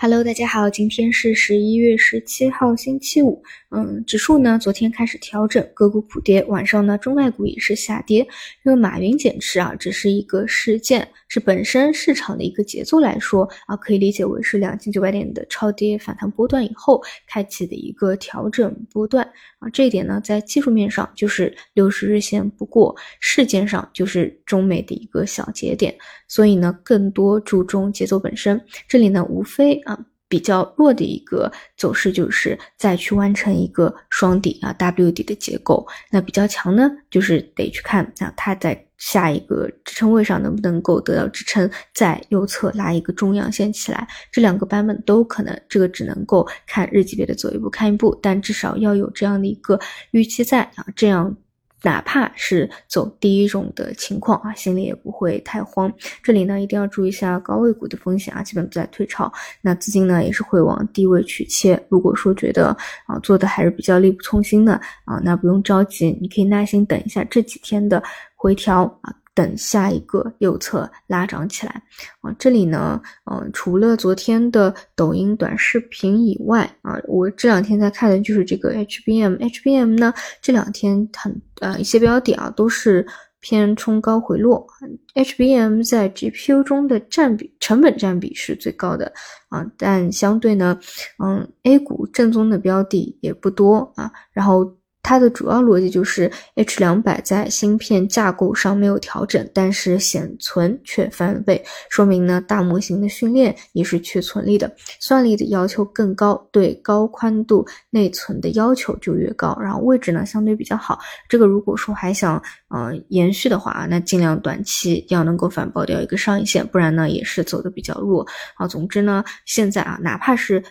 Hello，大家好，今天是十一月十七号，星期五。嗯，指数呢昨天开始调整，个股普跌，晚上呢中外股也是下跌。因为马云减持啊，只是一个事件，是本身市场的一个节奏来说啊，可以理解为是两千九百点的超跌反弹波段以后开启的一个调整波段啊。这一点呢，在技术面上就是六十日线不过，事件上就是中美的一个小节点，所以呢，更多注重节奏本身。这里呢，无非。比较弱的一个走势就是再去完成一个双底啊 W 底的结构，那比较强呢，就是得去看啊它在下一个支撑位上能不能够得到支撑，在右侧拉一个中阳线起来，这两个版本都可能，这个只能够看日级别的走一步看一步，但至少要有这样的一个预期在啊，这样。哪怕是走第一种的情况啊，心里也不会太慌。这里呢，一定要注意一下高位股的风险啊，基本都在退潮。那资金呢，也是会往低位去切。如果说觉得啊做的还是比较力不从心的啊，那不用着急，你可以耐心等一下这几天的回调啊。等下一个右侧拉涨起来啊！这里呢，嗯，除了昨天的抖音短视频以外啊，我这两天在看的就是这个 HBM，HBM 呢这两天很呃一些标的啊都是偏冲高回落，HBM 在 GPU 中的占比成本占比是最高的啊，但相对呢，嗯，A 股正宗的标的也不多啊，然后。它的主要逻辑就是 H 两百在芯片架构上没有调整，但是显存却翻了倍，说明呢大模型的训练也是缺存力的，算力的要求更高，对高宽度内存的要求就越高，然后位置呢相对比较好。这个如果说还想嗯延续的话啊，那尽量短期要能够反爆掉一个上影线，不然呢也是走的比较弱啊。总之呢，现在啊哪怕是。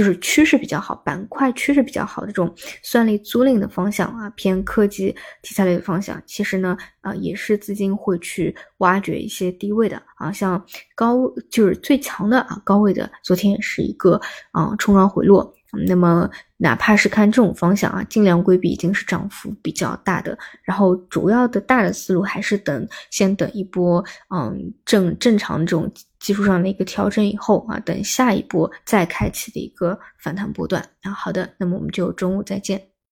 就是趋势比较好，板块趋势比较好的这种算力租赁的方向啊，偏科技题材类的方向，其实呢，啊也是资金会去挖掘一些低位的啊，像高就是最强的啊高位的，昨天也是一个啊冲高回落。那么哪怕是看这种方向啊，尽量规避已经是涨幅比较大的，然后主要的大的思路还是等先等一波嗯正正常这种技术上的一个调整以后啊，等下一波再开启的一个反弹波段。啊，好的，那么我们就中午再见。